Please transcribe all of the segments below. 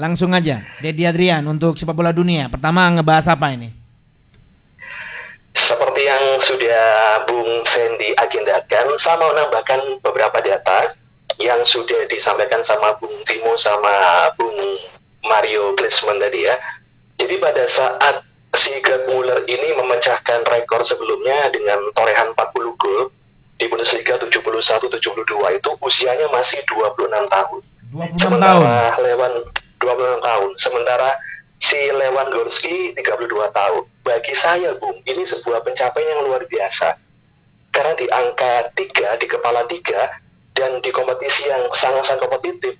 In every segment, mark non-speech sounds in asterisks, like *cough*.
langsung aja. Dedi Adrian untuk sepak bola dunia. Pertama ngebahas apa ini? Seperti yang sudah Bung Sandy agendakan, saya mau menambahkan beberapa data yang sudah disampaikan sama Bung Timo sama Bung Mario Klinsmann tadi ya. Jadi pada saat si Gerd Muller ini memecahkan rekor sebelumnya dengan torehan 40 gol di Bundesliga 71-72 itu usianya masih 26 tahun. 26 Sementara tahun. Lewan 26 tahun. Sementara si Lewandowski 32 tahun. Bagi saya, Bung, ini sebuah pencapaian yang luar biasa. Karena di angka 3, di kepala 3, dan di kompetisi yang sangat-sangat kompetitif,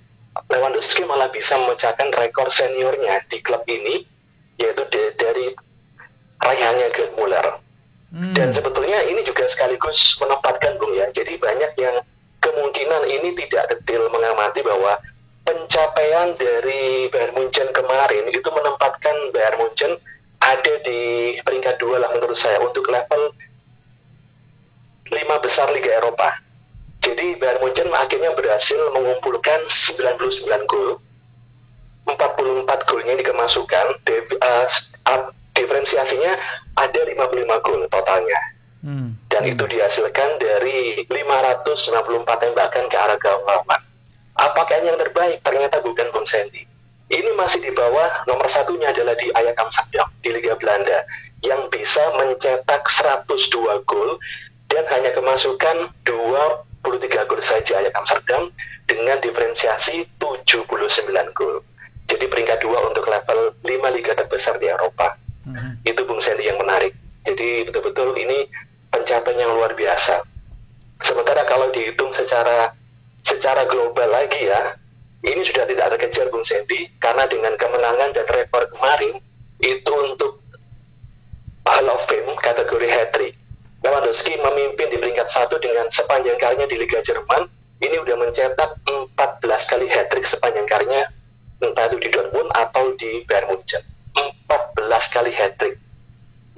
Lewandowski malah bisa memecahkan rekor seniornya di klub ini, yaitu de- dari raihannya Gerd Muller. Hmm. Dan sebetulnya ini juga sekaligus menempatkan Bung ya. Jadi banyak yang kemungkinan ini tidak detail mengamati bahwa pencapaian dari Bayern Munchen kemarin itu menempatkan Bayern Munchen ada di peringkat dua lah menurut saya untuk level lima besar Liga Eropa. Jadi Bayern Munchen akhirnya berhasil mengumpulkan 99 gol, 44 golnya dikemasukan, de- uh, uh, diferensiasinya ada 55 gol totalnya Hmm. dan itu dihasilkan dari 594 tembakan ke arah gawang lawan. Apakah ini yang terbaik? Ternyata bukan Bung Sandy. Ini masih di bawah nomor satunya adalah di Ajax Amsterdam di Liga Belanda yang bisa mencetak 102 gol dan hanya kemasukan 23 gol saja Ajax Amsterdam dengan diferensiasi 79 gol. Jadi peringkat dua untuk level 5 liga terbesar di Eropa Hmm. itu Bung Sandy yang menarik. Jadi betul-betul ini pencapaian yang luar biasa. Sementara kalau dihitung secara secara global lagi ya, ini sudah tidak terkejar Bung Sandy karena dengan kemenangan dan rekor kemarin itu untuk Hall of Fame kategori hat-trick. Lewandowski memimpin di peringkat satu dengan sepanjang karirnya di Liga Jerman. Ini udah mencetak 14 kali hat-trick sepanjang karirnya entah itu di Dortmund atau di Bayern Munchen. 14 kali hat-trick.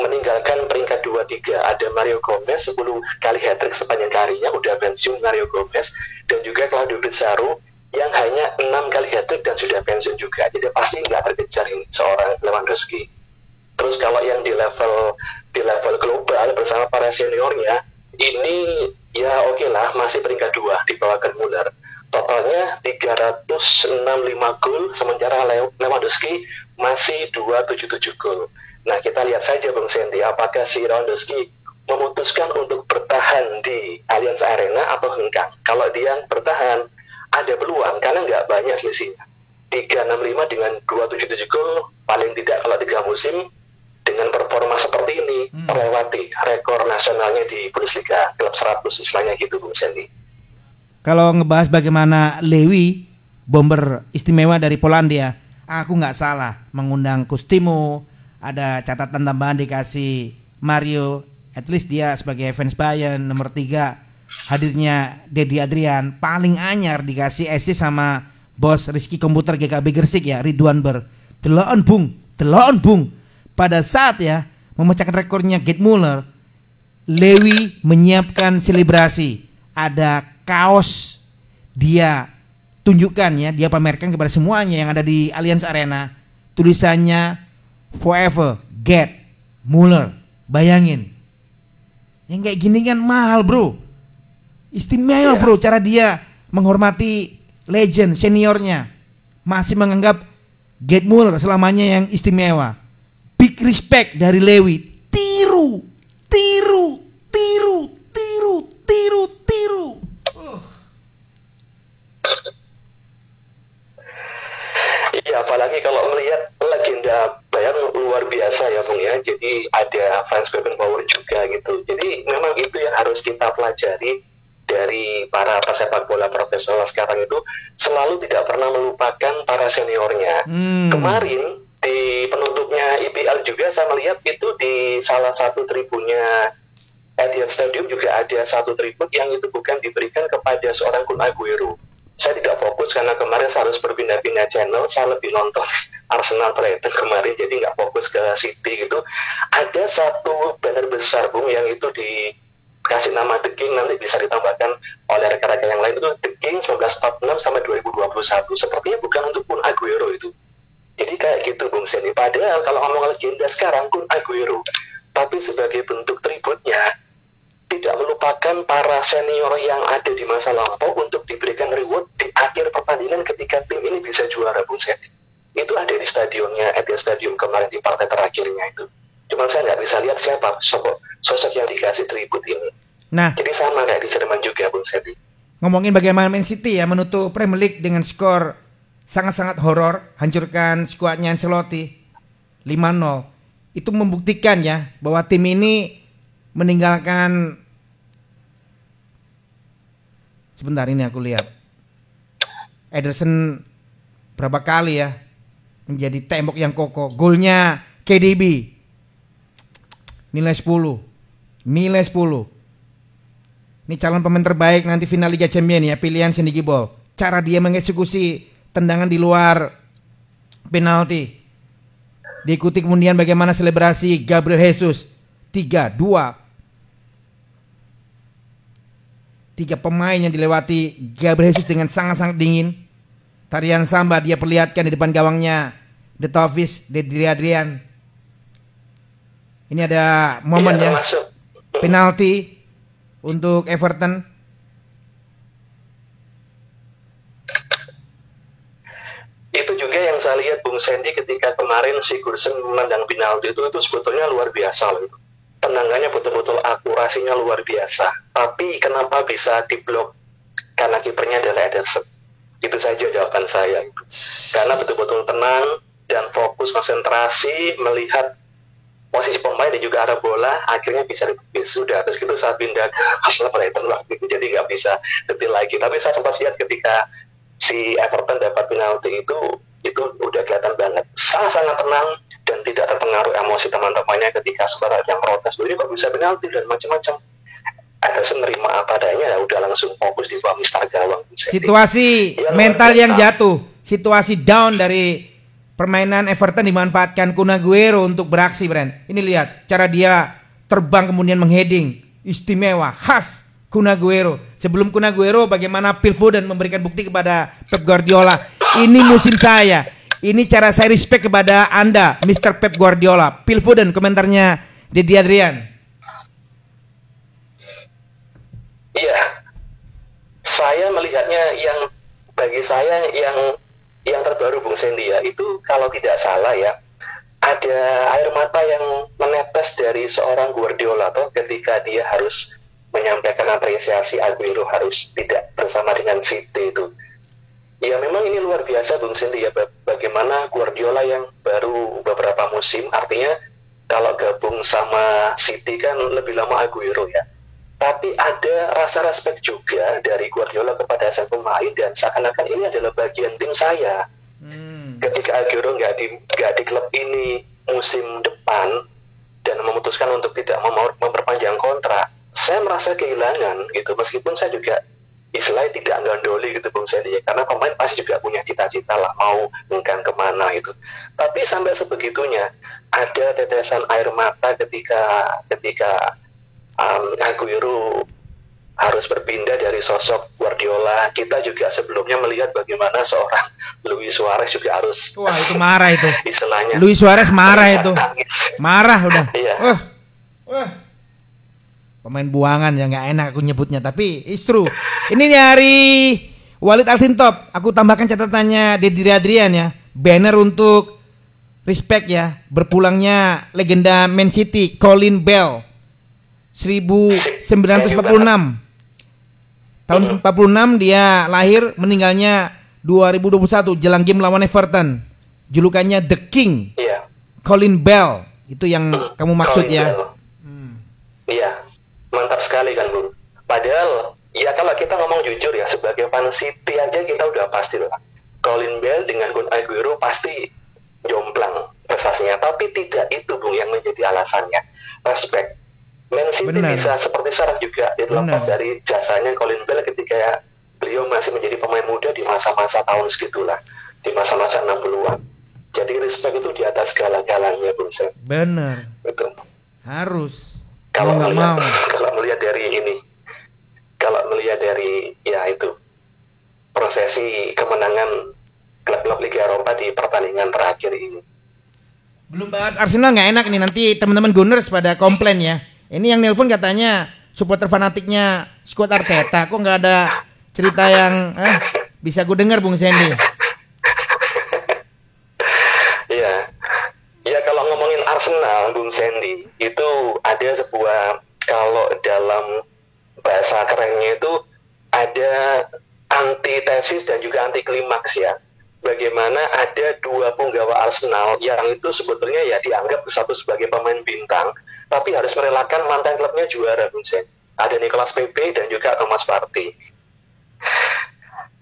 Meninggalkan peringkat 2-3 ada Mario Gomez 10 kali hat-trick sepanjang karirnya udah pensiun Mario Gomez dan juga Claudio Pizarro yang hanya 6 kali hat-trick dan sudah pensiun juga. Jadi pasti nggak terkejar ini seorang Lewandowski. Terus kalau yang di level di level global bersama para seniornya ini ya oke lah masih peringkat dua di bawah Muller. Totalnya 365 gol sementara Lew- Lewandowski masih 277 gol. Nah kita lihat saja Bung Sandy apakah si Lewandowski memutuskan untuk bertahan di Allianz Arena atau hengkang. Kalau dia bertahan ada peluang karena nggak banyak selisihnya. 365 dengan 277 gol paling tidak kalau tiga musim dengan performa seperti ini Hmm. melewati rekor nasionalnya di Bundesliga klub 100 istilahnya gitu Bung Sandy. Kalau ngebahas bagaimana Lewi, bomber istimewa dari Polandia, aku nggak salah mengundang Kustimo, ada catatan tambahan dikasih Mario, at least dia sebagai fans Bayern nomor 3 hadirnya Dedi Adrian. Paling anyar dikasih assist sama bos Rizky Komputer GKB Gersik ya Ridwan Ber. Deloon Bung Deloon Bung. Pada saat ya memecahkan rekornya Gerd Muller Lewi menyiapkan selebrasi. Ada kaos dia tunjukkan ya, dia pamerkan kepada semuanya yang ada di Allianz Arena. Tulisannya Forever Get Muller. Bayangin. Yang kayak gini kan mahal, Bro. Istimewa, Iya. Bro, cara dia menghormati legend seniornya. Masih menganggap Get Muller selamanya yang istimewa. Big respect dari Lewi. Tiru, tiru, tiru, tiru, tiru. Iya, apalagi kalau melihat legenda Bayern luar biasa ya Bung ya. Jadi ada Franz Beckenbauer juga gitu. Jadi memang itu yang harus kita pelajari dari para pesepak bola profesional sekarang itu selalu tidak pernah melupakan para seniornya. Hmm. Kemarin di penutupnya IPL juga saya melihat itu di salah satu tribunnya Etihad Stadium juga ada satu tribun yang itu bukan diberikan kepada seorang Kun Aguero. Saya tidak fokus karena kemarin saya harus berpindah-pindah channel, saya lebih nonton *laughs* Arsenal Brighton kemarin, jadi nggak fokus ke City gitu. Ada satu banner besar Bung yang itu dikasih nama The King nanti bisa ditambahkan oleh rekan-rekan yang lain itu The King 1946 sampai 2021. Sepertinya bukan untuk Kun Aguero itu. Jadi kayak gitu Bung Seni. Padahal kalau ngomong legenda sekarang pun Aguero. Tapi sebagai bentuk tributnya, tidak melupakan para senior yang ada di masa lampau untuk diberikan reward di akhir pertandingan ketika tim ini bisa juara Bung Seni. Itu ada di stadionnya, Etihad Stadium kemarin di partai terakhirnya itu. Cuman saya nggak bisa lihat siapa sosok, sosok yang dikasih tribut ini. Nah, Jadi sama kayak di Jerman juga Bung Seni. ngomongin bagaimana Man City ya menutup Premier League dengan skor sangat-sangat horor, hancurkan skuadnya Ancelotti 5-0. Itu membuktikan ya bahwa tim ini meninggalkan sebentar ini aku lihat Ederson berapa kali ya menjadi tembok yang kokoh. Golnya KDB nilai 10. Nilai 10. Ini calon pemain terbaik nanti final Liga Champions ya, pilihan Cindy Gibol. Cara dia mengeksekusi tendangan di luar penalti. Diikuti kemudian bagaimana selebrasi Gabriel Jesus. 3, 2. Tiga pemain yang dilewati Gabriel Jesus dengan sangat-sangat dingin. Tarian samba dia perlihatkan di depan gawangnya The Toffees, Dedri Adrian. Ini ada momen Iya, ya, penalti untuk Everton. itu juga yang saya lihat Bung Sandy ketika kemarin si Gursen menendang penalti itu itu sebetulnya luar biasa loh. Tendangannya betul-betul akurasinya luar biasa. Tapi kenapa bisa diblok? Karena kipernya adalah Ederson. Itu saja jawaban saya. Karena betul-betul tenang dan fokus konsentrasi melihat posisi pemain dan juga arah bola akhirnya bisa sudah terus gitu saya pindah Arsenal Brighton lah gitu. jadi nggak bisa detil lagi tapi saya sempat lihat ketika si Everton dapat penalti itu itu udah kelihatan banget. Sangat sangat tenang dan tidak terpengaruh emosi teman-temannya ketika sebarat yang protes. Ini kok bisa penalti dan macam-macam. Ada menerima apa adanya ya udah langsung fokus di bawah Mister Gawang. Situasi Ya, mental yang jatuh, situasi down dari permainan Everton dimanfaatkan Kun Aguero untuk beraksi, Bren. Ini lihat cara dia terbang kemudian mengheading, istimewa, khas Kun Aguero. Sebelum Kun Aguero bagaimana Phil Foden memberikan bukti kepada Pep Guardiola, ini musim saya. Ini cara saya respect kepada Anda, Mr. Pep Guardiola. Phil Foden komentarnya Dedi Adrian. Iya, saya melihatnya yang bagi saya yang yang terbaru Bung Sandy ya itu kalau tidak salah ya ada air mata yang menetes dari seorang Guardiola toh ketika dia harus menyampaikan apresiasi Aguero harus tidak bersama dengan City itu. Ya memang ini luar biasa Bung Sandy ya ba- bagaimana Guardiola yang baru beberapa musim artinya kalau gabung sama City kan lebih lama Aguero ya tapi ada rasa respect juga dari Guardiola kepada sang pemain dan seakan-akan ini adalah bagian tim saya. Hmm. Ketika Aguero nggak di nggak di klub ini musim depan dan memutuskan untuk tidak memperpanjang kontrak, saya merasa kehilangan gitu. Meskipun saya juga istilahnya tidak gandoli gitu Bung Sandy ya, karena pemain pasti juga punya cita-cita lah mau enggan ke mana gitu. Tapi sampai sebegitunya ada tetesan air mata ketika ketika um, Aguero harus berpindah dari sosok Guardiola. Kita juga sebelumnya melihat bagaimana seorang *laughs* Luis Suarez juga harus Wah, itu marah itu. *laughs* istilahnya Luis Suarez marah itu. tangis. Marah udah. Iya. Wah. Wah. Pemain buangan ya nggak enak aku nyebutnya tapi it's true. Ini dari Walid Altintop. Aku tambahkan catatannya Deddy Adrian ya. Banner untuk respect ya. Berpulangnya legenda Man City Colin Bell 1946. Tahun 46 dia lahir, meninggalnya 2021 jelang game lawan Everton. Julukannya The King. Iya. Colin Bell itu yang kamu maksud Colin ya Bell. Iya, mantap sekali kan Bu. Padahal ya kalau kita ngomong jujur ya sebagai fan City aja kita udah pasti lah. Colin Bell dengan Kun Aguero pasti jomplang prestasinya. Tapi tidak itu Bung yang menjadi alasannya. Respect. Man City Benar. bisa seperti sekarang juga dilepas Benar. dari jasanya Colin Bell ketika beliau masih menjadi pemain muda di masa-masa tahun segitulah, di masa-masa 60-an. Jadi respect itu di atas segala-galanya Bung Sen. bener Betul harus kalau nggak melihat, mau *laughs* kalau melihat dari ini kalau melihat dari ya itu prosesi kemenangan klub-klub Liga Eropa di pertandingan terakhir ini. Belum bahas Arsenal nggak enak nih nanti teman-teman Gunners pada komplain ya. Ini yang nelpon katanya supporter fanatiknya squad Arteta. Kok nggak ada cerita yang eh, bisa gue dengar Bung Sandy? *laughs* Iya. Ya kalau ngomongin Arsenal, Bung Sandy, itu ada sebuah kalau dalam bahasa kerennya itu ada antitesis dan juga anti klimaks ya bagaimana ada dua penggawa Arsenal yang itu sebetulnya ya dianggap satu sebagai pemain bintang, tapi harus merelakan mantan klubnya juara, Vincent. Ada Nicolas Pepe dan juga Thomas Partey.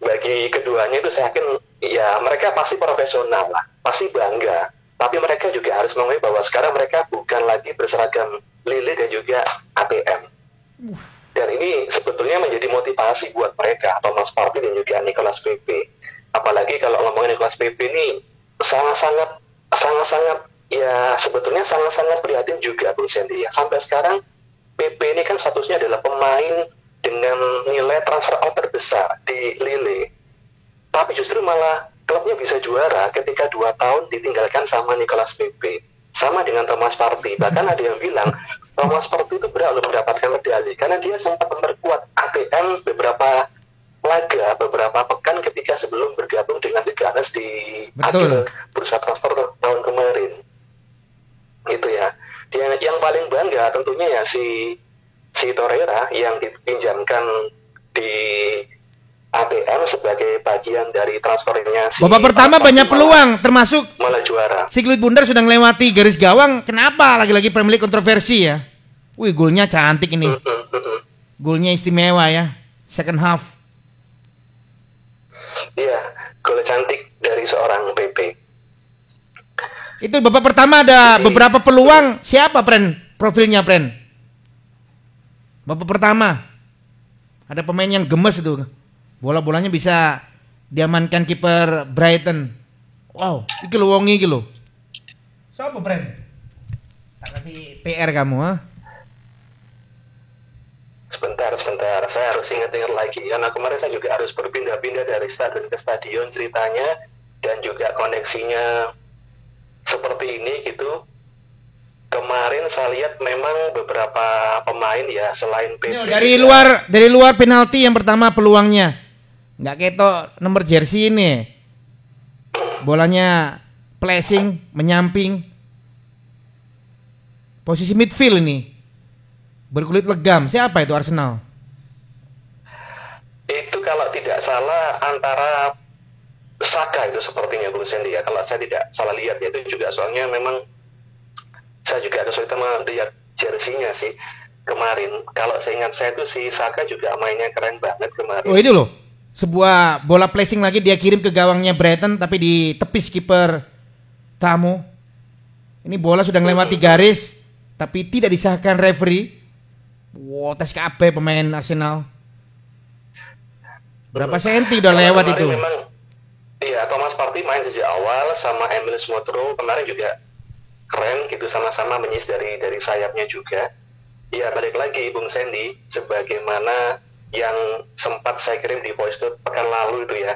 Bagi keduanya itu saya yakin ya mereka pasti profesional lah, pasti bangga. Tapi mereka juga harus mengetahui bahwa sekarang mereka bukan lagi berseragam Lille dan juga ATM. Dan ini sebetulnya menjadi motivasi buat mereka, Thomas Partey dan juga Nicolas Pepe apalagi kalau ngomongin kelas PP ini sangat-sangat sangat-sangat ya sebetulnya sangat-sangat prihatin juga Bung Sandy. Ya sampai sekarang PP ini kan statusnya adalah pemain dengan nilai transfer out terbesar di Lille. Tapi justru malah klubnya bisa juara ketika dua tahun ditinggalkan sama Nicolas Pepe sama dengan Thomas Partey bahkan ada yang bilang Thomas Partey itu berhak mendapatkan medali karena dia sempat memperkuat ATM beberapa laga beberapa pekan ketika sebelum bergabung dengan The Gunners di Betul. akhir bursa transfer tahun kemarin. Gitu ya. Dia yang paling bangga tentunya ya si si Torreira yang dipinjamkan di ATM sebagai bagian dari transfernya si Babak pertama banyak peluang termasuk malah juara. Si Bundar sudah melewati garis gawang. Kenapa lagi-lagi Premier League kontroversi ya? Wih, golnya cantik ini. Mm -mm, Golnya istimewa ya. Second half Iya, gol cantik dari seorang PP. Itu babak pertama ada Jadi, beberapa peluang. Siapa, Pren? Profilnya, Pren? Babak pertama. Ada pemain yang gemes itu. Bola-bolanya bisa diamankan kiper Brighton. Wow, iki lo wongi iki lo. Siapa, Pren? Tak kasih PR kamu, ha? sebentar sebentar saya harus ingat-ingat lagi karena kemarin saya juga harus berpindah-pindah dari stadion ke stadion ceritanya dan juga koneksinya seperti ini gitu kemarin saya lihat memang beberapa pemain ya selain PP dari luar dari luar penalti yang pertama peluangnya nggak ketok nomor jersey ini bolanya placing menyamping posisi midfield ini berkulit legam. Siapa itu Arsenal? Itu kalau tidak salah antara Saka itu sepertinya Bung Sandy ya. Kalau saya tidak salah lihat ya itu juga soalnya memang saya juga kesulitan melihat jersinya sih kemarin. Kalau saya ingat saya itu si Saka juga mainnya keren banget kemarin. Oh itu loh. Sebuah bola placing lagi dia kirim ke gawangnya Brighton tapi di tepi skipper tamu. Ini bola sudah melewati garis tapi tidak disahkan referee Wow, tes KB pemain Arsenal. Berapa senti udah lewat itu? Memang, iya, Thomas Partey main sejak awal sama Emil Smotro kemarin juga keren gitu sama-sama menyis dari dari sayapnya juga. Ya balik lagi Bung Sandy, sebagaimana yang sempat saya kirim di voice note pekan lalu itu ya.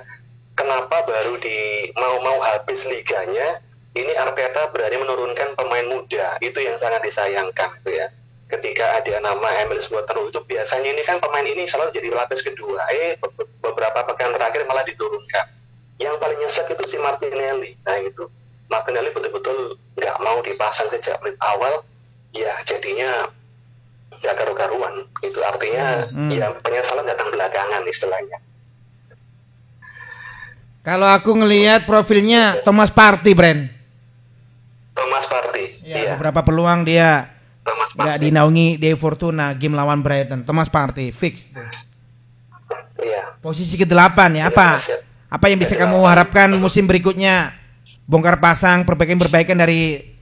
Kenapa baru di mau-mau habis liganya, ini Arteta berani menurunkan pemain muda, itu yang sangat disayangkan gitu ya. Ketika ada nama Emil Smotero itu biasanya ini kan pemain ini selalu jadi lapis kedua. Eh beberapa pekan terakhir malah diturunkan. Yang paling nyesek itu si Martinelli. Nah itu Martinelli betul-betul nggak mau dipasang sejak menit awal. Ya jadinya nggak karu-karuan itu artinya hmm. ya penyesalan datang belakangan istilahnya kalau aku ngelihat profilnya Thomas Partey Brand Thomas Partey ya, iya. beberapa peluang dia Thomas Partey. Gak dinaungi De Fortuna game lawan Brighton. Thomas Partey fix. Iya. Posisi ke-8 ya. Apa? Iya, apa yang bisa kamu harapkan musim berikutnya? Bongkar pasang, perbaikan-perbaikan dari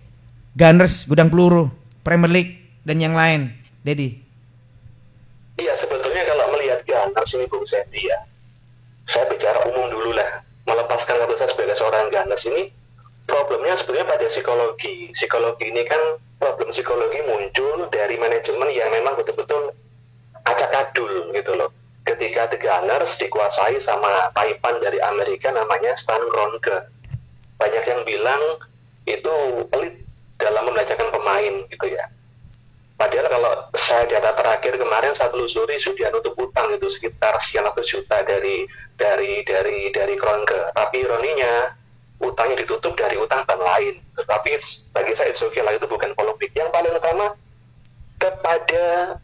Gunners, gudang peluru, Premier League dan yang lain. Dedi. Iya, sebetulnya kalau melihat Gunners ini Bung Sandy ya. Saya bicara umum dulu lah. Melepaskan saya sebagai seorang Gunners ini problemnya sebenarnya pada psikologi. Psikologi ini kan problem psikologi muncul dari manajemen yang memang betul-betul acak adul gitu loh. ketika The Gunners dikuasai sama Taipan dari Amerika namanya Stan Kroenke. Banyak yang bilang itu elit dalam membelanjakan pemain gitu ya. Kalau saya data terakhir kemarin saya telusuri sudah nutup utang itu sekitar sekian ratus juta dari dari dari dari Kroenke. Tapi ironinya utangnya ditutup dari utang bank lain. Tetapi bagi saya itu okay lah itu bukan polemik. Yang paling utama kepada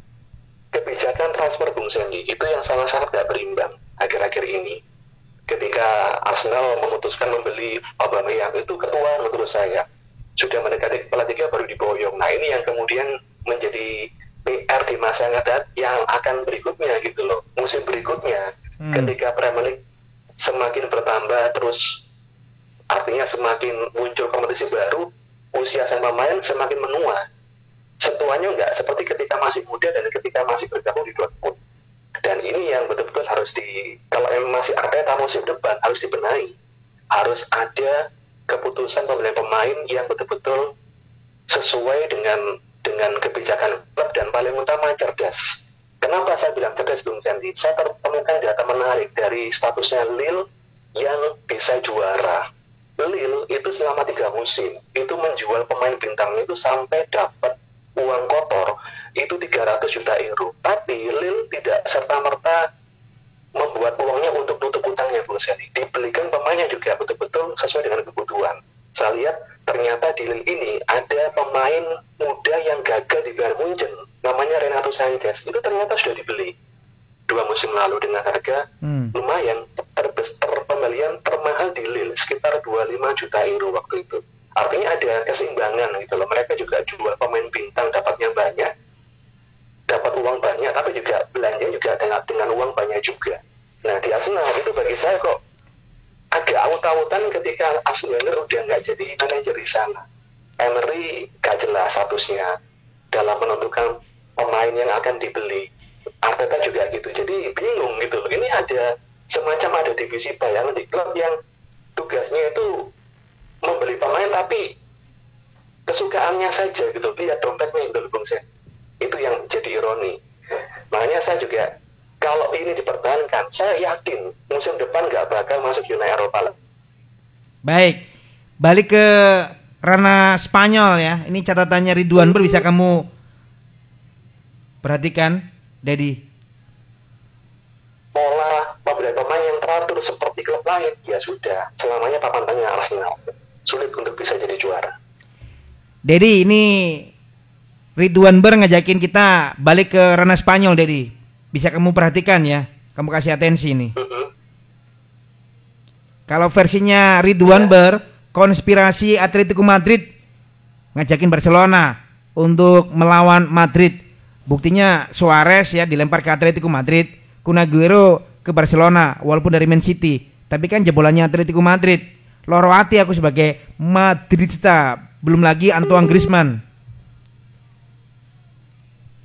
kebijakan transfer Bung Sandy itu yang sangat-sangat tidak berimbang akhir-akhir ini. Ketika Arsenal memutuskan membeli Aubameyang itu ketua menurut saya sudah mendekati kepala tiga baru diboyong. Nah ini yang kemudian menjadi PR di masa yang akan yang akan berikutnya gitu loh. Musim berikutnya hmm. ketika Premier League semakin bertambah terus artinya semakin muncul kompetisi baru usia sang pemain semakin menua. Setuanya enggak seperti ketika masih muda dan ketika masih bergabung di Dortmund dan ini yang betul-betul harus di kalau emang masih Arteta musim depan harus dibenahi. Harus ada keputusan pembelian pemain yang betul-betul sesuai dengan dengan kebijakan klub dan paling utama cerdas. Kenapa saya bilang cerdas Bung Sandy? Saya temukan data menarik dari statusnya Lille yang bisa juara. Lille itu selama tiga musim itu menjual pemain bintang itu sampai dapat uang kotor itu 300 juta euro. Tapi Lille tidak serta merta membuat uangnya untuk tutup utangnya Bung Sandy. Dibelikan pemainnya juga betul-betul sesuai dengan kebutuhan. Saya lihat ternyata di Lille ini ada pemain muda yang gagal di Bayern Munchen. Namanya Renato Sanchez. Itu ternyata sudah dibeli dua musim lalu dengan harga hmm. lumayan terbesar pembelian termahal di Lille sekitar 25 juta euro waktu itu. Artinya ada keseimbangan gitu loh. Mereka juga jual pemain bintang dapatnya banyak dapat uang banyak tapi juga belanja juga dengan, dengan uang banyak juga. Nah di Arsenal itu bagi saya kok agak aut-autan ketika Arsene Wenger udah nggak jadi manajer di sana. Emery gak jelas statusnya dalam menentukan pemain yang akan dibeli. Arteta juga gitu. Jadi bingung gitu. Ini ada semacam ada divisi bayangan di klub yang tugasnya itu membeli pemain tapi kesukaannya saja gitu. Lihat dompetnya loh Bung. Itu yang jadi ironi. Makanya saya juga kalau ini dipertahankan, saya yakin musim depan nggak bakal masuk Uni Eropa. Baik, balik ke ranah Spanyol ya. Ini catatannya Ridwan Ber bisa kamu perhatikan, Dedi. Pola pembelian pemain yang teratur seperti klub lain, ya sudah. Selamanya papan tengah Arsenal sulit untuk bisa jadi juara. Dedi, ini Ridwan Ber ngajakin kita balik ke ranah Spanyol, Dedi bisa kamu perhatikan ya, kamu kasih atensi nih. Kalau versinya Ridwan ya. Ber, konspirasi Atletico Madrid ngajakin Barcelona untuk melawan Madrid. Buktinya Suarez ya dilempar ke Atletico Madrid, Kunaguero ke Barcelona walaupun dari Man City. Tapi kan jebolannya Atletico Madrid. Loro hati aku sebagai Madridista, belum lagi Antoine Griezmann.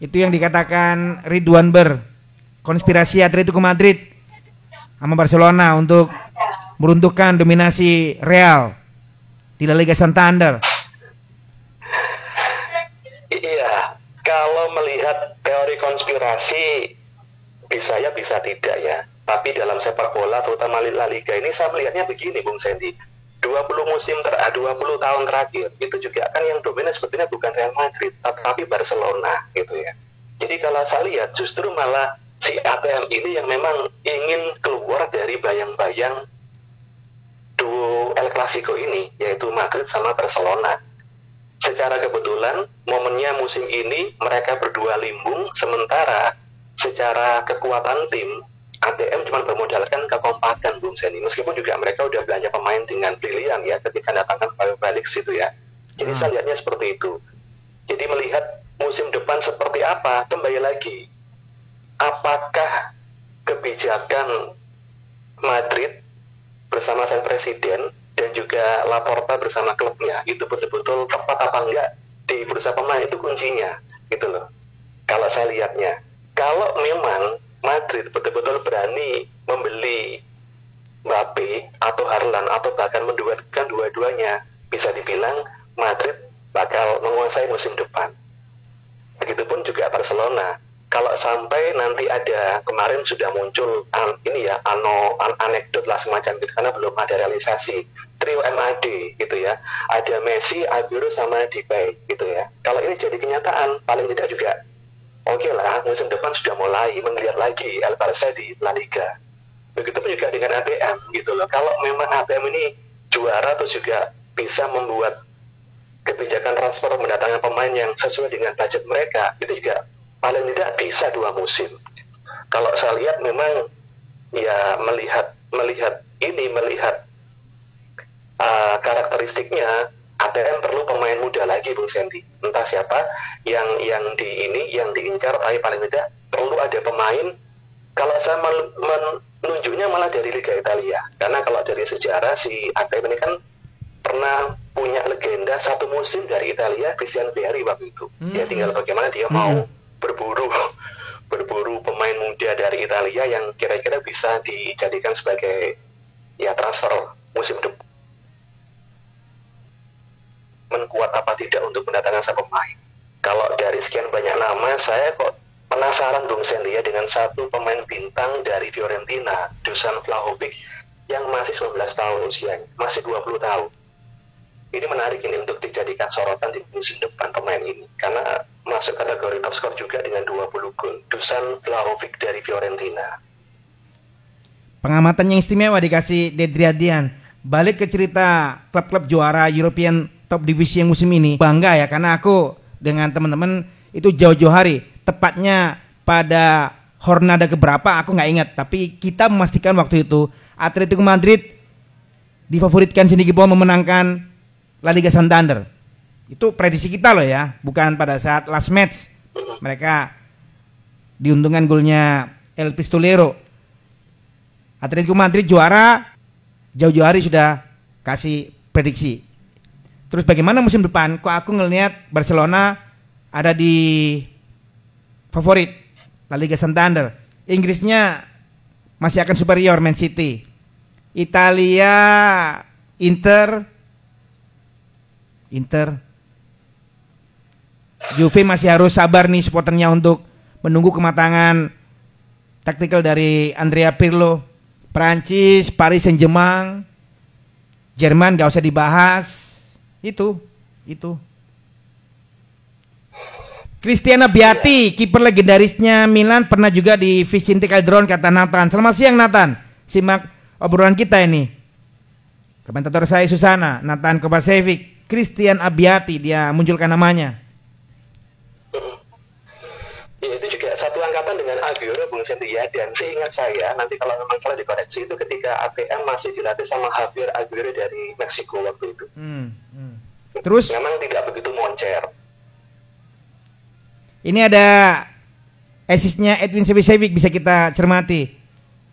Itu yang dikatakan Ridwan Ber konspirasi Atletico Madrid sama Barcelona untuk meruntuhkan dominasi Real di La Liga Santander. Iya, kalau melihat teori konspirasi bisa ya bisa tidak ya. Tapi dalam sepak bola terutama La Liga ini saya melihatnya begini Bung Sandy. 20 musim ter 20 ah, tahun terakhir itu juga kan yang dominan sebetulnya bukan Real Madrid tapi Barcelona gitu ya. Jadi kalau saya lihat justru malah si ATM ini yang memang ingin keluar dari bayang-bayang duo El Clasico ini, yaitu Madrid sama Barcelona. Secara kebetulan, momennya musim ini mereka berdua limbung, sementara secara kekuatan tim, ATM cuma bermodalkan kekompakan Bung Seni. Meskipun juga mereka udah belanja pemain dengan pilihan ya ketika datangkan balik situ ya. Jadi hmm. saya lihatnya seperti itu. Jadi melihat musim depan seperti apa, kembali lagi apakah kebijakan Madrid bersama sang presiden dan juga Laporta bersama klubnya itu betul-betul tepat apa enggak di bursa pemain? Itu kuncinya gitu loh kalau saya lihatnya. Kalau memang Madrid betul-betul berani membeli Mbappe atau Harlan atau bahkan menduetkan dua-duanya bisa dibilang Madrid bakal menguasai musim depan. Begitupun juga Barcelona kalau sampai nanti ada kemarin sudah muncul an, ini ya ano an, anekdot lah semacam itu karena belum ada realisasi. Trio MAD gitu ya. Ada Messi, Aguero sama Depay gitu ya. Kalau ini jadi kenyataan paling tidak juga oke okay lah musim depan sudah mulai melihat lagi El Barca di La Liga. Begitupun juga dengan ATM gitu loh. Kalau memang ATM ini juara atau juga bisa membuat kebijakan transfer mendatangkan pemain yang sesuai dengan budget mereka itu juga paling tidak bisa dua musim. Kalau saya lihat memang ya melihat melihat ini melihat uh, karakteristiknya ATM perlu pemain muda lagi Bung Sandy. Entah siapa yang yang di ini yang diincar tapi paling tidak perlu ada pemain kalau saya menunjuknya malah dari Liga Italia. Karena kalau dari sejarah si ATM ini kan pernah punya legenda satu musim dari Italia Christian Vieri waktu itu. Hmm. Ya tinggal bagaimana dia hmm. mau berburu *laughs* berburu pemain muda dari Italia yang kira-kira bisa dijadikan sebagai ya transfer musim depan menkuat apa tidak untuk mendatangkan satu pemain. Kalau dari sekian banyak nama, saya kok penasaran Bung Sandy ya dengan satu pemain bintang dari Fiorentina, Dusan Vlahovic, yang masih 19 tahun usianya, masih 20 tahun. Ini menarik ini untuk dijadikan sorotan di musim depan pemain ini, karena masuk kategori top skor juga dengan 20 gol. Dusan Vlahovic dari Fiorentina. Pengamatan yang istimewa dikasih Dedriadian. Balik ke cerita klub-klub juara European Top Division musim ini. Bangga ya karena aku dengan teman-teman itu jauh-jauh hari. Tepatnya pada Hornada keberapa aku nggak ingat. Tapi kita memastikan waktu itu Atletico Madrid difavoritkan Cindy Gibon memenangkan La Liga Santander itu prediksi kita loh ya, bukan pada saat last match. Mereka diuntungkan golnya El Pistolero. Atletico Madrid juara, jauh-jauh hari sudah kasih prediksi. Terus bagaimana musim depan? Kok aku ngelihat Barcelona ada di favorit La Liga Santander. Inggrisnya masih akan superior Man City. Italia Inter Inter Juve masih harus sabar nih supporternya untuk menunggu kematangan taktikal dari Andrea Pirlo. Prancis, Paris Saint-Germain, Jerman gak usah dibahas. Itu, itu. Cristiano Biati, kiper legendarisnya Milan pernah juga di Vicente Calderon kata Nathan. Selamat siang Nathan. Simak obrolan kita ini. Komentator saya Susana, Nathan Kovacevic, Christian Abiati dia munculkan namanya. Ya itu juga satu angkatan dengan Aguero Bung ya dan seingat saya nanti kalau memang salah dikoreksi itu ketika ATM masih dilatih sama Javier Aguero dari Meksiko waktu itu. Hmm, hmm. terus? Memang tidak begitu moncer. Ini ada asisnya Edwin Sebisevic bisa kita cermati.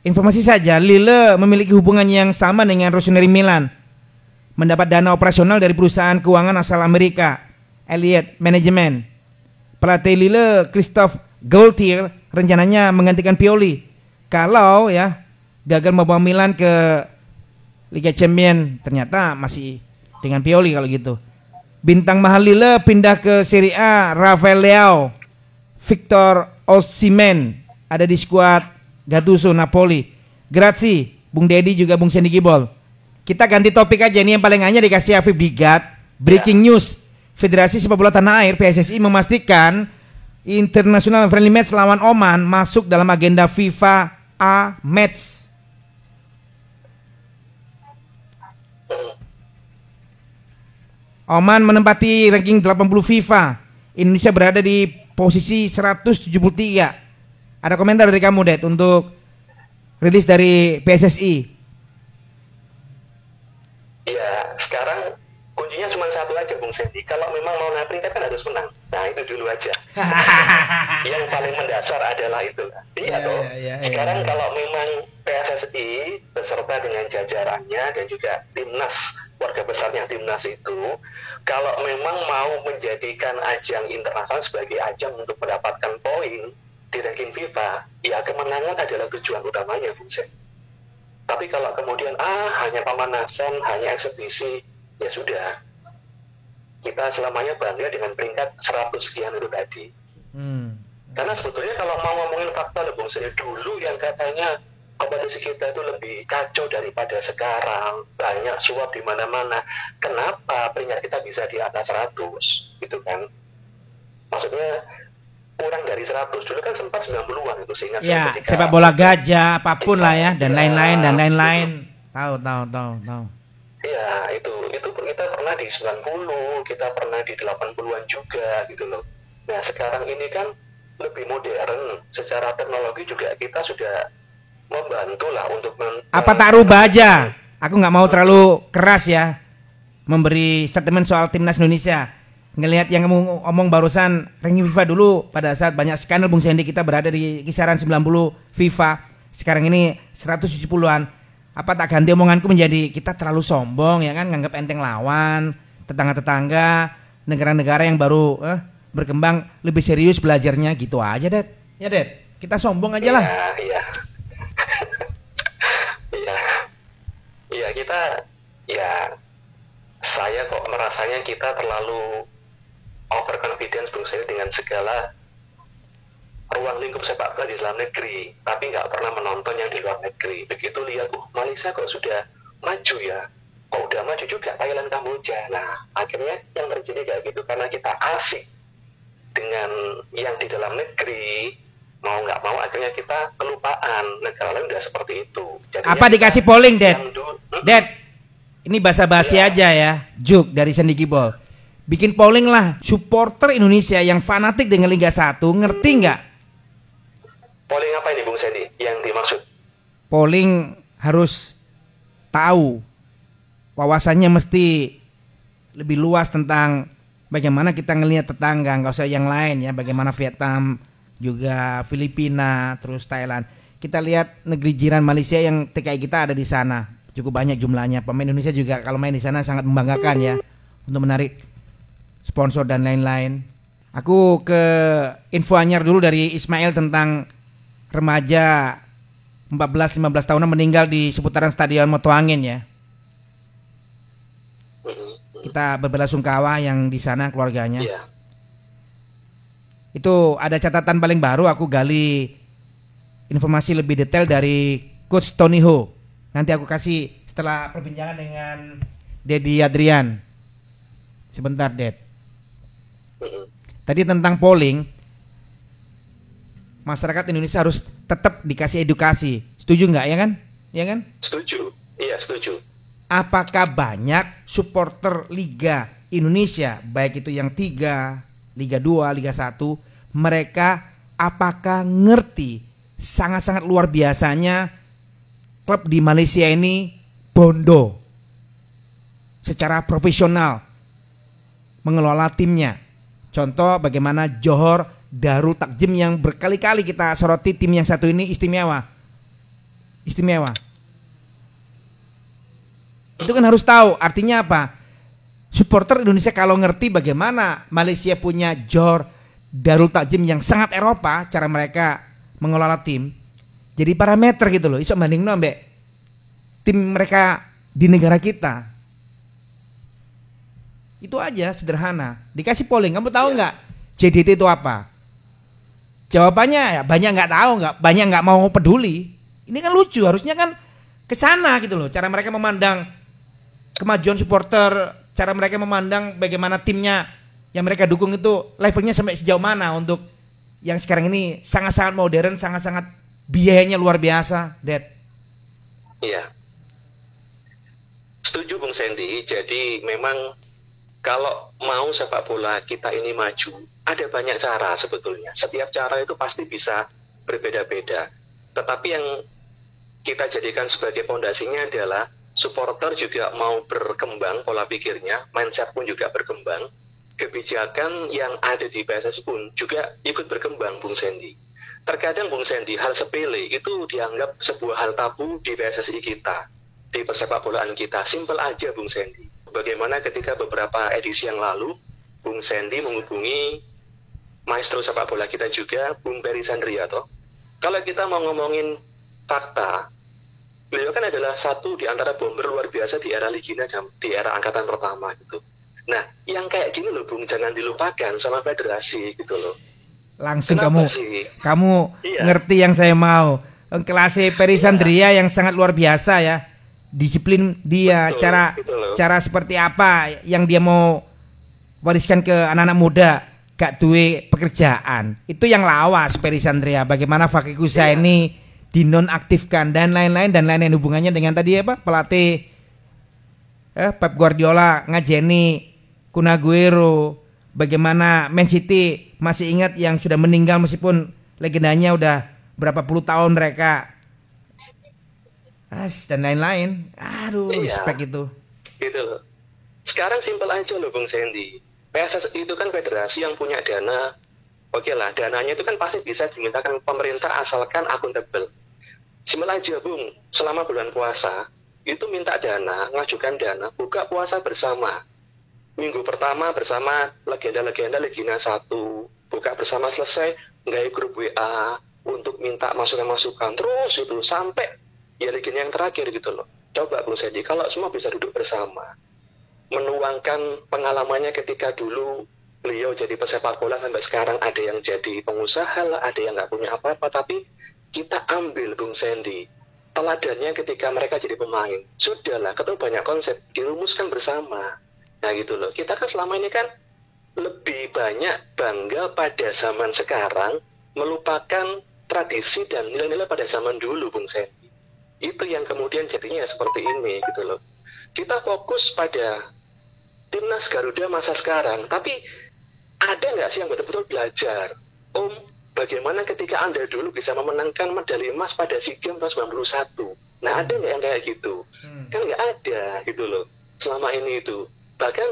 Informasi saja Lille memiliki hubungan yang sama dengan Rossoneri Milan mendapat dana operasional dari perusahaan keuangan asal Amerika Elliott Management pelatih Lille Christophe Gaultier rencananya menggantikan Pioli. Kalau ya gagal membawa Milan ke Liga Champion ternyata masih dengan Pioli kalau gitu. Bintang mahal Lille pindah ke Serie A Rafael Leao, Victor Osimhen ada di skuad Gattuso Napoli. Grazie, Bung Dedi juga Bung Sandy Gibol. Kita ganti topik aja nih yang paling hanya dikasih Afif Digat. Breaking ya. news Federasi Sepak Bola Tanah Air PSSI memastikan International Friendly Match lawan Oman masuk dalam agenda FIFA A Match. Oman menempati ranking 80 FIFA. Indonesia berada di posisi 173. Ada komentar dari kamu, Det, untuk rilis dari PSSI? Sekarang kuncinya cuma satu aja Bung Sendi kalau memang mau naik peringkat kan harus menang. Nah itu dulu aja. *laughs* Yang paling mendasar adalah itu. Iya yeah, toh. yeah, yeah, sekarang yeah. kalau memang PSSI beserta dengan jajarannya dan juga timnas warga besarnya timnas itu kalau memang mau menjadikan ajang internasional sebagai ajang untuk mendapatkan poin di ranking FIFA ya kemenangan adalah tujuan utamanya Bung Sen tapi kalau kemudian ah hanya pemanasan hanya eksebisi ya sudah kita selamanya bangga dengan peringkat 100 sekian itu tadi. Hmm. Karena sebetulnya kalau mau ngomongin fakta loh Bung Sri, dulu yang katanya kompetisi kita itu lebih kacau daripada sekarang, banyak suap di mana-mana. Kenapa peringkat kita bisa di atas 100 gitu kan? Maksudnya kurang dari 100 dulu kan sempat 90-an itu sehingga ya sepak bola gajah apa pun lah ya dan lain-lain dan lain-lain tahu tahu tahu tahu Iya, itu itu kita pernah di 90, kita pernah di 80-an juga gitu loh. Nah, sekarang ini kan lebih modern, secara teknologi juga kita sudah membantu lah untuk men Apa tak rubah aja? Aku nggak mau terlalu keras ya memberi statement soal timnas Indonesia. Ngelihat yang kamu omong barusan ranking FIFA dulu. Pada saat banyak skandal Bung Sandy kita berada di kisaran 90 FIFA. Sekarang ini 170-an apa tak ganti omonganku menjadi kita terlalu sombong ya kan? Nganggap enteng lawan tetangga-tetangga negara-negara yang baru eh, berkembang lebih serius belajarnya. Gitu aja det ya det kita sombong aja lah. Iya iya. Iya. Iya kita ya saya kok merasanya kita terlalu overconfidence Bung dengan segala ruang lingkup sepak bola di dalam negeri, tapi nggak pernah menonton yang di luar negeri. Begitu lihat, uh Malaysia kok sudah maju ya, kok udah maju juga Thailand Kamboja. Nah, akhirnya yang terjadi kayak gitu karena kita asik dengan yang di dalam negeri, mau nggak mau akhirnya kita kelupaan negara lain udah seperti itu. Jadinya Apa dikasih polling, Dad? Hmm? Dad, ini bahasa basi ya. aja ya, Juk dari Sandy Gibol. Bikin polling lah, supporter Indonesia yang fanatik dengan Liga 1, ngerti nggak Polling apa ini Bung Sandy yang dimaksud? Polling harus tahu wawasannya mesti lebih luas tentang bagaimana kita ngelihat tetangga, nggak usah yang lain ya, bagaimana Vietnam, juga Filipina, terus Thailand. Kita lihat negeri jiran Malaysia yang TKI kita ada di sana. Cukup banyak jumlahnya. Pemain Indonesia juga kalau main di sana sangat membanggakan ya untuk menarik sponsor dan lain-lain. Aku ke info anyar dulu dari Ismail tentang remaja 14-15 tahunan meninggal di seputaran Stadion Motoangin ya. Kita berbela sungkawa yang di sana keluarganya. Iya. Itu ada catatan paling baru aku gali informasi lebih detail dari coach Tony Ho. Nanti aku kasih setelah perbincangan dengan Dedi Adrian. Sebentar, Ded. Tadi tentang polling, masyarakat Indonesia harus tetap dikasih edukasi. Setuju nggak ya kan? Ya kan? Setuju. Iya, setuju. Apakah banyak supporter Liga Indonesia, baik itu yang tiga, Liga 2, Liga 1, mereka apakah ngerti sangat-sangat luar biasanya klub di Malaysia ini bondo secara profesional mengelola timnya. Contoh bagaimana Johor Darul Takjim yang berkali-kali kita soroti tim yang satu ini istimewa. Istimewa. Itu kan harus tahu artinya apa? Supporter Indonesia kalau ngerti bagaimana Malaysia punya Jor Darul Takjim yang sangat Eropa cara mereka mengelola tim. Jadi parameter gitu loh. Iso banding nombek tim mereka di negara kita. Itu aja sederhana. Dikasih polling, kamu tahu iya. nggak JDT itu apa? Jawabannya ya banyak nggak tahu, nggak banyak nggak mau peduli. Ini kan lucu, harusnya kan ke sana gitu loh. Cara mereka memandang kemajuan supporter, cara mereka memandang bagaimana timnya yang mereka dukung itu levelnya sampai sejauh mana untuk yang sekarang ini sangat-sangat modern, sangat-sangat biayanya luar biasa, Dad. Iya. Setuju Bung Sandy. Jadi memang kalau mau sepak bola kita ini maju, ada banyak cara sebetulnya. Setiap cara itu pasti bisa berbeda-beda. Tetapi yang kita jadikan sebagai fondasinya adalah supporter juga mau berkembang pola pikirnya, mindset pun juga berkembang, kebijakan yang ada di PSSI pun juga ikut berkembang, Bung Sandy. Terkadang Bung Sandy, hal sepele itu dianggap sebuah hal tabu di PSSI kita, di persepak bolaan kita. Simpel aja, Bung Sandy bagaimana ketika beberapa edisi yang lalu Bung Sandy menghubungi maestro sepak bola kita juga, Bung Berry Sandriato. Kalau kita mau ngomongin fakta, beliau kan adalah satu di antara bomber luar biasa di era Ligina di era angkatan pertama gitu. Nah, yang kayak gini loh Bung, jangan dilupakan sama federasi gitu loh. langsung Kenapa kamu sih? kamu Iya. ngerti yang saya mau. Kelas Perisandria yang sangat luar biasa ya. Disiplin dia, Betul, cara gitu cara seperti apa yang dia mau wariskan ke anak-anak muda gak duwe pekerjaan. Itu yang lawas Perisandria. Bagaimana Fakikusa Iya. ini dinonaktifkan dan lain-lain dan lain-lain hubungannya dengan tadi apa? Pelatih eh, Pep Guardiola ngajeni Kun Aguero bagaimana Man City masih ingat yang sudah meninggal meskipun legendanya udah berapa puluh tahun mereka As, dan lain-lain aduh Iya. respect itu gitu loh. Sekarang simpel aja loh Bung Sandy. PSSI itu kan federasi yang punya dana. Oke lah, dananya itu kan pasti bisa dimintakan pemerintah asalkan akuntabel. Simpel aja Bung, selama bulan puasa itu minta dana, ngajukan dana, buka puasa bersama. Minggu pertama bersama legenda-legenda Legina 1, buka bersama selesai, nggak grup WA untuk minta masukan-masukan terus itu sampai ya legenda yang terakhir gitu loh. Coba Bung Sandy, kalau semua bisa duduk bersama, menuangkan pengalamannya ketika dulu beliau jadi pesepak bola sampai sekarang ada yang jadi pengusaha lah, ada yang nggak punya apa-apa, tapi kita ambil Bung Sandy teladannya ketika mereka jadi pemain. Sudahlah, ketemu banyak konsep, dirumuskan bersama. Nah gitu loh, kita kan selama ini kan lebih banyak bangga pada zaman sekarang, melupakan tradisi dan nilai-nilai pada zaman dulu, Bung Sandy. Itu yang kemudian jadinya seperti ini gitu loh. Kita fokus pada timnas Garuda masa sekarang, tapi ada nggak sih yang betul-betul belajar? Om, bagaimana ketika Anda dulu bisa memenangkan medali emas pada SEA Games tahun 91? Nah, ada nggak yang kayak gitu? Kan nggak ada gitu loh. Selama ini itu. Bahkan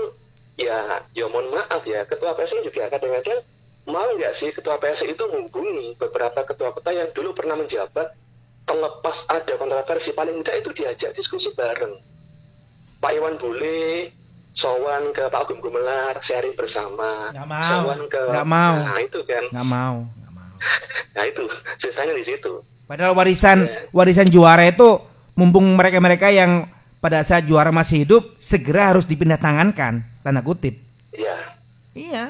ya, ya mohon maaf ya, Ketua PSI juga kadang-kadang mau nggak sih Ketua PSI itu menghubungi beberapa ketua-ketua yang dulu pernah menjabat terlepas ada kontroversi paling tidak itu diajak diskusi bareng. Pak Iwan Bule, sowan ke Pak Agung Gumelar, sharing bersama. Nggak mau. Sowan ke Nggak mau. Nah, itu kan. nggak mau nggak mau *laughs* Nah, itu sisanya di situ. padahal warisan Iya. warisan juara itu mumpung mereka-mereka yang pada saat juara masih hidup segera harus dipindah tangankan tanda kutip Ya. Iya.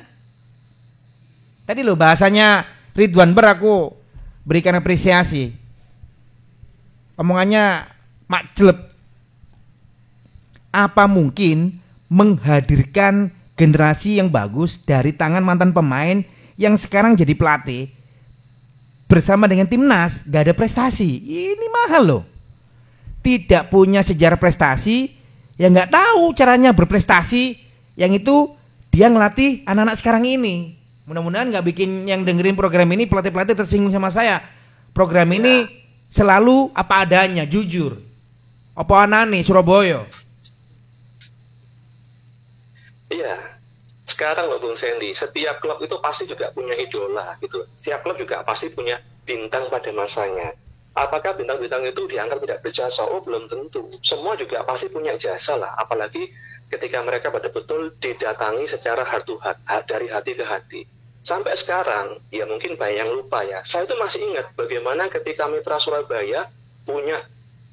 Tadi lo bahasanya Ridwan Ber aku berikan apresiasi. Omongannya mak jelek. Apa mungkin menghadirkan generasi yang bagus dari tangan mantan pemain yang sekarang jadi pelatih bersama dengan timnas gak ada prestasi. Ini mahal loh. Tidak punya sejarah prestasi, yang nggak tahu caranya berprestasi, yang itu dia ngelatih anak-anak sekarang ini. Mudah-mudahan nggak bikin yang dengerin program ini pelatih-pelatih tersinggung sama saya. Program ini selalu apa adanya, jujur. Apa anane Surabaya? Iya. Sekarang loh Bung Sandy, setiap klub itu pasti juga punya idola gitu. Setiap klub juga pasti punya bintang pada masanya. Apakah bintang-bintang itu dianggap tidak berjasa? Oh belum tentu. Semua juga pasti punya jasa lah. Apalagi ketika mereka betul-betul didatangi secara heart to heart, dari hati ke hati. Sampai sekarang, ya mungkin banyak yang lupa ya. Saya itu masih ingat bagaimana ketika Mitra Surabaya punya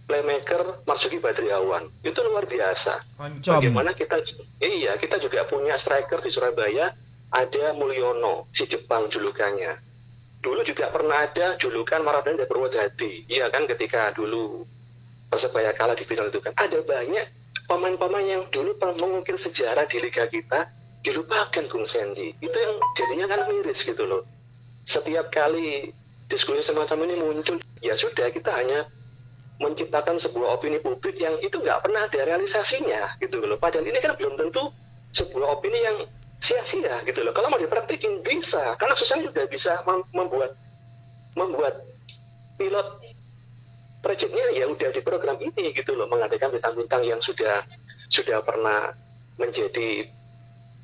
playmaker Marzuki Badriawan. Itu luar biasa. Bagaimana kita iya kita juga punya striker di Surabaya ada Mulyono si Jepang julukannya. Dulu juga pernah ada julukan Maradona dari Purwodadi. Iya kan ketika dulu Persebaya kalah di final itu kan ada banyak pemain-pemain yang dulu pernah mengukir sejarah di liga kita dilupakan Bung Sandy. Itu yang jadinya kan miris gitu loh. Setiap kali diskusi semacam ini muncul, ya sudah kita hanya menciptakan sebuah opini publik yang itu nggak pernah ada realisasinya gitu loh. Padahal ini kan belum tentu sebuah opini yang sia-sia gitu loh. Kalau mau dipraktikin bisa, karena susah juga bisa mem- membuat membuat pilot proyeknya ya udah di program ini gitu loh, mengadakan bintang-bintang yang sudah sudah pernah menjadi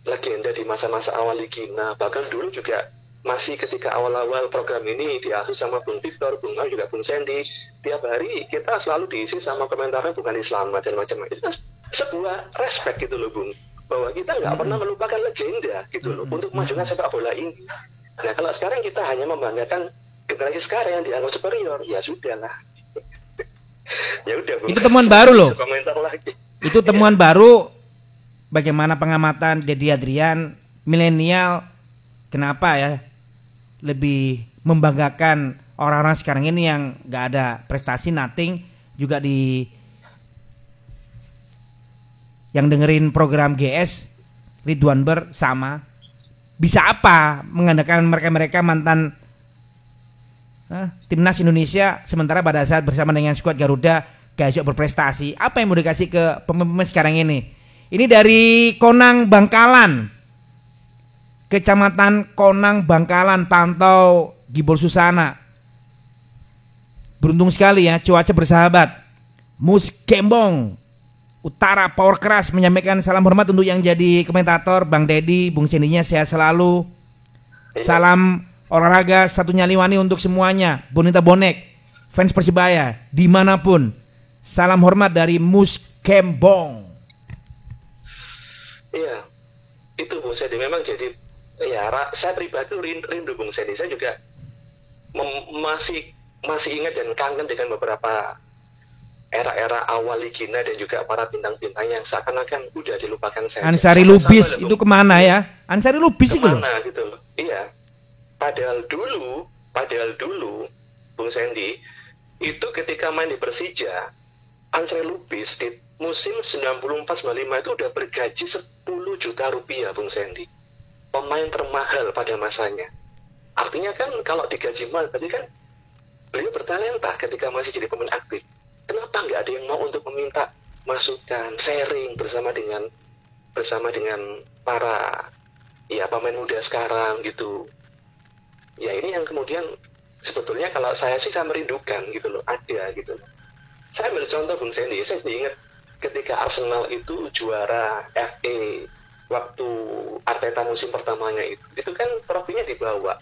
legenda di masa-masa awal Ligina. Bahkan dulu juga masih ketika awal-awal program ini diasuh sama Bung Victor, Bung Al juga Bung Sandy, tiap hari kita selalu diisi sama komentarnya bukan Islam dan macam-macam. Itu kan sebuah respect gitu loh Bung, bahwa kita nggak pernah melupakan legenda gitu loh untuk memajukan sepak bola ini. Nah kalau sekarang kita hanya membanggakan generasi sekarang yang dianggap superior, ya sudah lah. *laughs* ya udah Bung. Itu temuan baru loh. Komentar lagi. Itu temuan baru bagaimana pengamatan Dedi Adrian milenial kenapa ya lebih membanggakan orang-orang sekarang ini yang nggak ada prestasi nothing juga di yang dengerin program GS Ridwan Ber sama bisa apa mengandalkan mereka-mereka mantan Hah? timnas Indonesia sementara pada saat bersama dengan skuad Garuda gak berprestasi apa yang mau dikasih ke pemain-pemain sekarang ini ini dari Konang Bangkalan Kecamatan Konang Bangkalan Pantau Gibol Susana beruntung sekali ya cuaca bersahabat Mus Kembong Utara Power Keras menyampaikan salam hormat untuk yang jadi komentator Bang Dedi, Bung Sendinya sehat selalu. Salam olahraga satu nyali wani untuk semuanya. Bonita Bonek, fans Persibaya di mana pun. Salam hormat dari Mus Kembong. Iya, itu Bung Sendi memang jadi ya saya pribadi rindu, rindu Bung Sendi. Saya juga masih masih ingat dan kangen dengan beberapa era-era awal Ligina dan juga para bintang-bintang yang seakan-akan udah dilupakan saya. Ansari Lubis loh, itu ke mana ya? Ansari Lubis itu loh. ke mana gitu loh. Iya. Padahal dulu, padahal dulu, Bung Sandy, itu ketika main di Persija, Andre Lubis di musim 94-95 itu udah bergaji 10 juta rupiah, Bung Sandy. Pemain termahal pada masanya. Artinya kan kalau digaji mahal, berarti kan beliau bertalenta ketika masih jadi pemain aktif. Kenapa nggak ada yang mau untuk meminta masukan, sharing bersama dengan bersama dengan para ya pemain muda sekarang gitu ya ini yang kemudian sebetulnya kalau saya sih saya merindukan gitu loh ada gitu loh saya ambil contoh Bung Sandy saya ingat ketika Arsenal itu juara FA waktu Arteta musim pertamanya itu itu kan trofinya dibawa.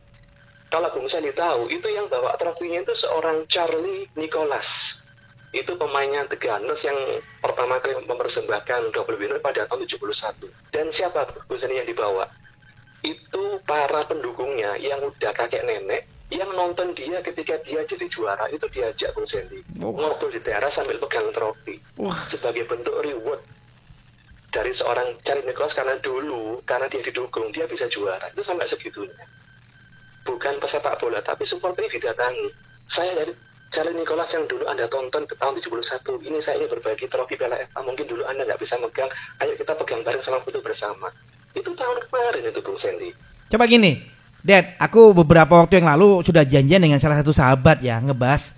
Kalau Bung Sandy tahu itu yang bawa trofinya itu seorang Charlie Nicholas itu pemainnya The Gunners yang pertama kali mempersembahkan double winner pada tahun 71 dan siapa Bung Sandy yang dibawa? Itu para pendukungnya yang udah kakek nenek yang nonton dia ketika dia jadi juara itu diajak Bung Sandy Oh. ngobrol di teras sambil pegang trofi Wah, sebagai bentuk reward dari seorang Charlie Nicholas karena dulu karena dia didukung dia bisa juara. Itu sampai segitunya. Bukan pesepak bola tapi supporternya didatangi. Saya dari Charlie Nicholas yang dulu anda tonton di tahun 71 ini saya ingin berbagi trofi Piala FA mungkin dulu anda nggak bisa megang. Ayo kita pegang bareng sama foto bersama. Itu tahun kemarin itu Bung Sandy Coba gini, Dad, aku beberapa waktu yang lalu sudah janjian dengan salah satu sahabat ya ngebahas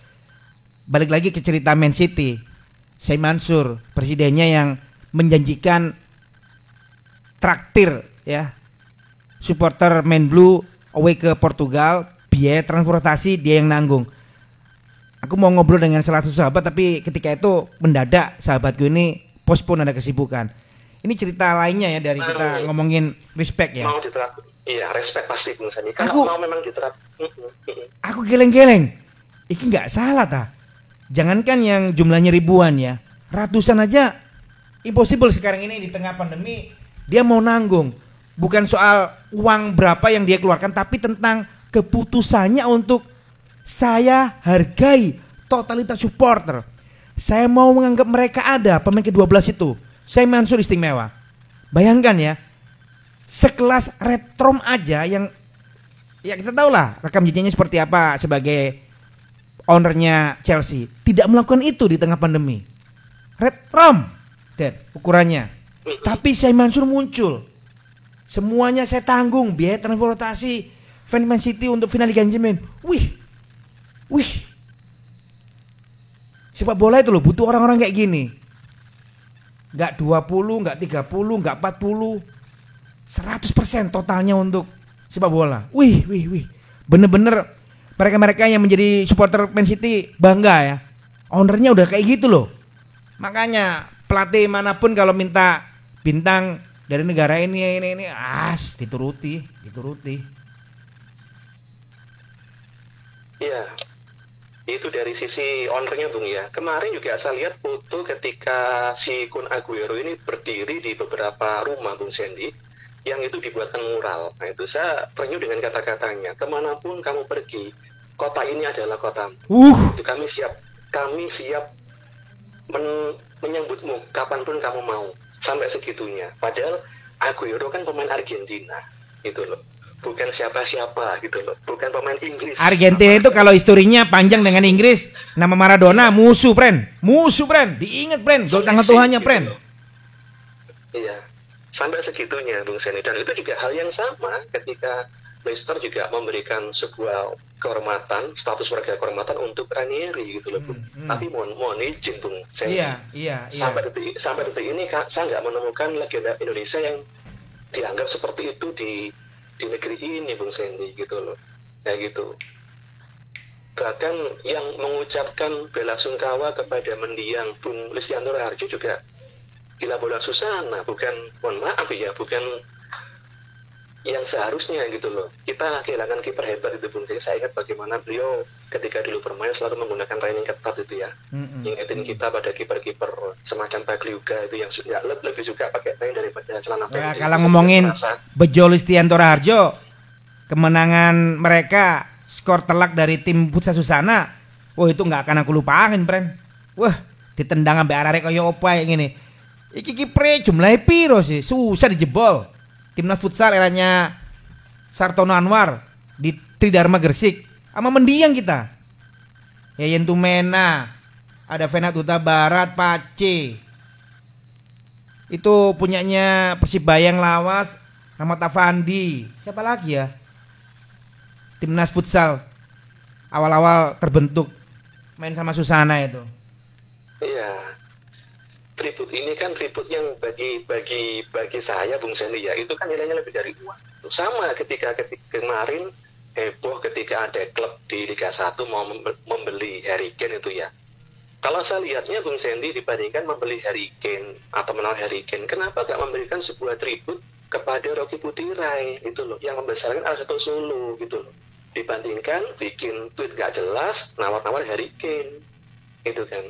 balik lagi ke cerita Man City. Saya Mansur, presidennya yang menjanjikan traktir ya supporter Man Blue away ke Portugal, biaya transportasi dia yang nanggung. Aku mau ngobrol dengan salah satu sahabat tapi ketika itu mendadak sahabatku ini postpone ada kesibukan. Ini cerita lainnya ya dari kita ngomongin respect ya. mau diterap iya respect pasti Bung Sandy kalau Aku- mau memang diterap. Aku geleng-geleng. Iki nggak salah ta. Jangankan yang jumlahnya ribuan ya, ratusan aja impossible sekarang ini di tengah pandemi dia mau nanggung. Bukan soal uang berapa yang dia keluarkan, tapi tentang keputusannya untuk saya hargai totalitas supporter. Saya mau menganggap mereka ada pemain ke-12 itu. Saya Mansur istimewa. Bayangkan ya, sekelas Retrom aja yang ya kita tahu lah rekam jejaknya seperti apa sebagai ownernya Chelsea tidak melakukan itu di tengah pandemi. Retrom, Dad, ukurannya. Tapi saya Mansur muncul. Semuanya saya tanggung biaya transportasi fan Man City untuk final Liga Champions. Wih, wih. Sepak bola itu loh butuh orang-orang kayak gini. Nggak 20, nggak 30, nggak 40. 100% totalnya untuk sepak bola. Wih, wih, wih. Bener-bener mereka-mereka yang menjadi supporter Man City bangga ya. Ownernya udah kayak gitu loh. Makanya pelatih mana pun kalau minta bintang dari negara ini ini ini as dituruti, dituruti. Iya, itu dari sisi ownernya Bung ya. Kemarin juga saya lihat foto ketika si Kun Aguero ini berdiri di beberapa rumah Bung Sandy yang itu dibuatkan mural. Nah itu saya terenyuh dengan kata-katanya. Ke mana pun kamu pergi, kota ini adalah kotamu. Uh, Itu kami siap, kami siap men- menyambutmu kapan pun kamu mau. Sampai segitunya. Padahal Aguero kan pemain Argentina, itu loh. Bukan siapa-siapa gitu loh, bukan pemain Inggris. Argentina itu kalau historinya panjang dengan Inggris, nama Maradona musuh, Pren. Musuh, Pren. Diingat, Pren. Gol tangan Tuhannya, gitu Pren. loh. Iya, sampai segitunya Bung Seni dan itu juga hal yang sama ketika Leicester juga memberikan sebuah kehormatan, status warga kehormatan untuk Ranieri gitu loh, Bung. Hmm, hmm. Tapi mohon mohon izin Bung Seni. Iya, iya, iya. Sampai detik sampai detik ini Kak, saya nggak menemukan legenda Indonesia yang dianggap seperti itu di di negeri ini Bung Sandy gitu loh. Kayak gitu. Bahkan yang mengucapkan bela sungkawa kepada mendiang Bung Listianto Harjo juga gila bola susana bukan mohon maaf ya bukan yang seharusnya gitu loh kita kehilangan kiper hebat itu Sandy saya ingat bagaimana beliau ketika dulu bermain selalu menggunakan training ketat itu ya Mm-mm. ingetin kita pada kiper-kiper semacam Pagliuca itu yang sudah lebih suka pakai training daripada celana Ya, kalau Itu ngomongin Bejo Listianto Harjo, kemenangan mereka skor telak dari tim Futsal Susana. Wah itu nggak akan aku lupain, Pren. Wah, ditendang sampai arek kaya opa yang ini. Iki kipre jumlahnya piro sih? Susah dijebol. Timnas futsal eranya Sartono Anwar di Tridharma Gresik sama mendiang kita. Yayan Tumena, ada Venat Huta Barat, Pace. Itu punyanya Persibaya yang lawas, Rahmat Afandi. Siapa lagi ya? Timnas futsal awal-awal terbentuk main sama Susana itu. Iya. Tribut ini kan tribut yang bagi bagi bagi saya Bung Sandy ya itu kan nilainya lebih dari uang. Sama ketika ketika kemarin heboh ketika ada klub di Liga 1 mau mem- membeli Harry Kane itu ya. Kalau saya lihatnya Bung Sandy dibandingkan membeli Harry Kane atau menawar Harry Kane, kenapa gak memberikan sebuah tribut kepada Rocky Putirai gitu loh, yang membesarkan Alberto Solo gitu loh. Dibandingkan bikin tweet gak jelas, nawar-nawar Harry Kane gitu kan.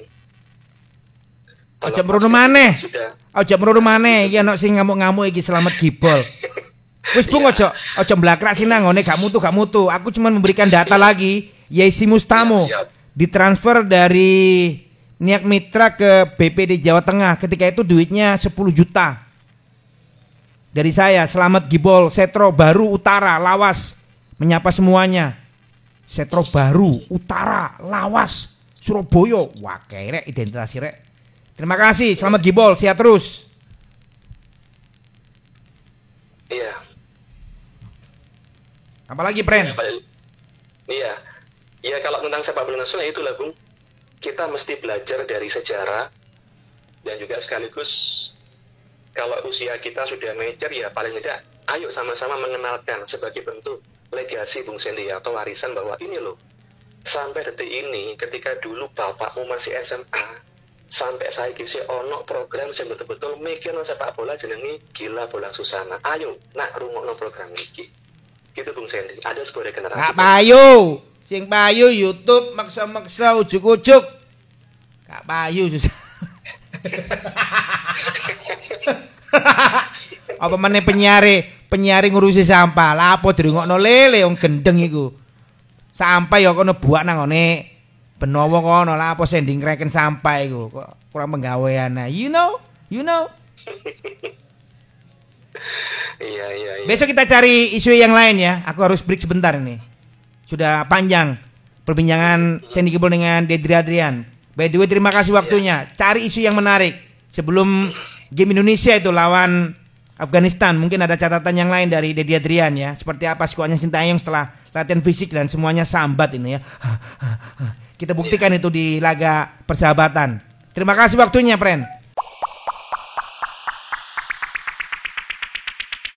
Ojo pas maneh. Ojo merono maneh iki ana sing ngamuk-ngamuk iki selamat gibol. *laughs* Wis Bung ojo ojo mblakrak sih nang ngene gak mutu gak mutu. Aku cuma memberikan data lagi. Yesi Mustamo ditransfer dari Niak Mitra ke BPD Jawa Tengah. Ketika itu duitnya 10 juta. Dari saya Selamat Gibol Setro Baru Utara Lawas menyapa semuanya. Setro Baru Utara Lawas Surabaya. Wah, kayak identitas rek. Terima kasih, selamat Gibol, sehat terus. Iya. Apalagi, Pren? Iya. Ya kalau tentang sepak bola nasional itulah Bung. Kita mesti belajar dari sejarah dan juga sekaligus kalau usia kita sudah major ya paling tidak ayo sama-sama mengenalkan sebagai bentuk legasi Bung Sandy atau warisan bahwa ini loh sampai detik ini ketika dulu bapakmu masih SMA sampai saya kisi ono program yang betul-betul mikir no sepak bola jenengi gila bola susana ayo nak rungokno program ini gitu Bung Sandy ada sebuah regenerasi payu. Sing payu YouTube maksa-maksa ujuk-ujuk. Gak payu. *laughs* Apa mana penyari penyari ngurusi sampah. Lapo dirungokno lele wong gendeng iku. Sampah ya kono buak nang ngene benowo kono lapo sending kreken sampah iku. Kok kurang penggawean. Nah, You know? You know? *laughs* iya iya iya Besok kita cari isu yang lain ya. Aku harus break sebentar ini. Sudah panjang perbincangan Sandy Gibol dengan Dedri Adrian. By the way, terima kasih waktunya. Cari isu yang menarik sebelum game Indonesia itu lawan Afghanistan. Mungkin ada catatan yang lain dari Deddy Adrian ya. Seperti apa skuadnya Sintayong setelah latihan fisik dan semuanya sambat ini ya. *laughs* Kita buktikan itu di laga persahabatan. Terima kasih waktunya, Pren.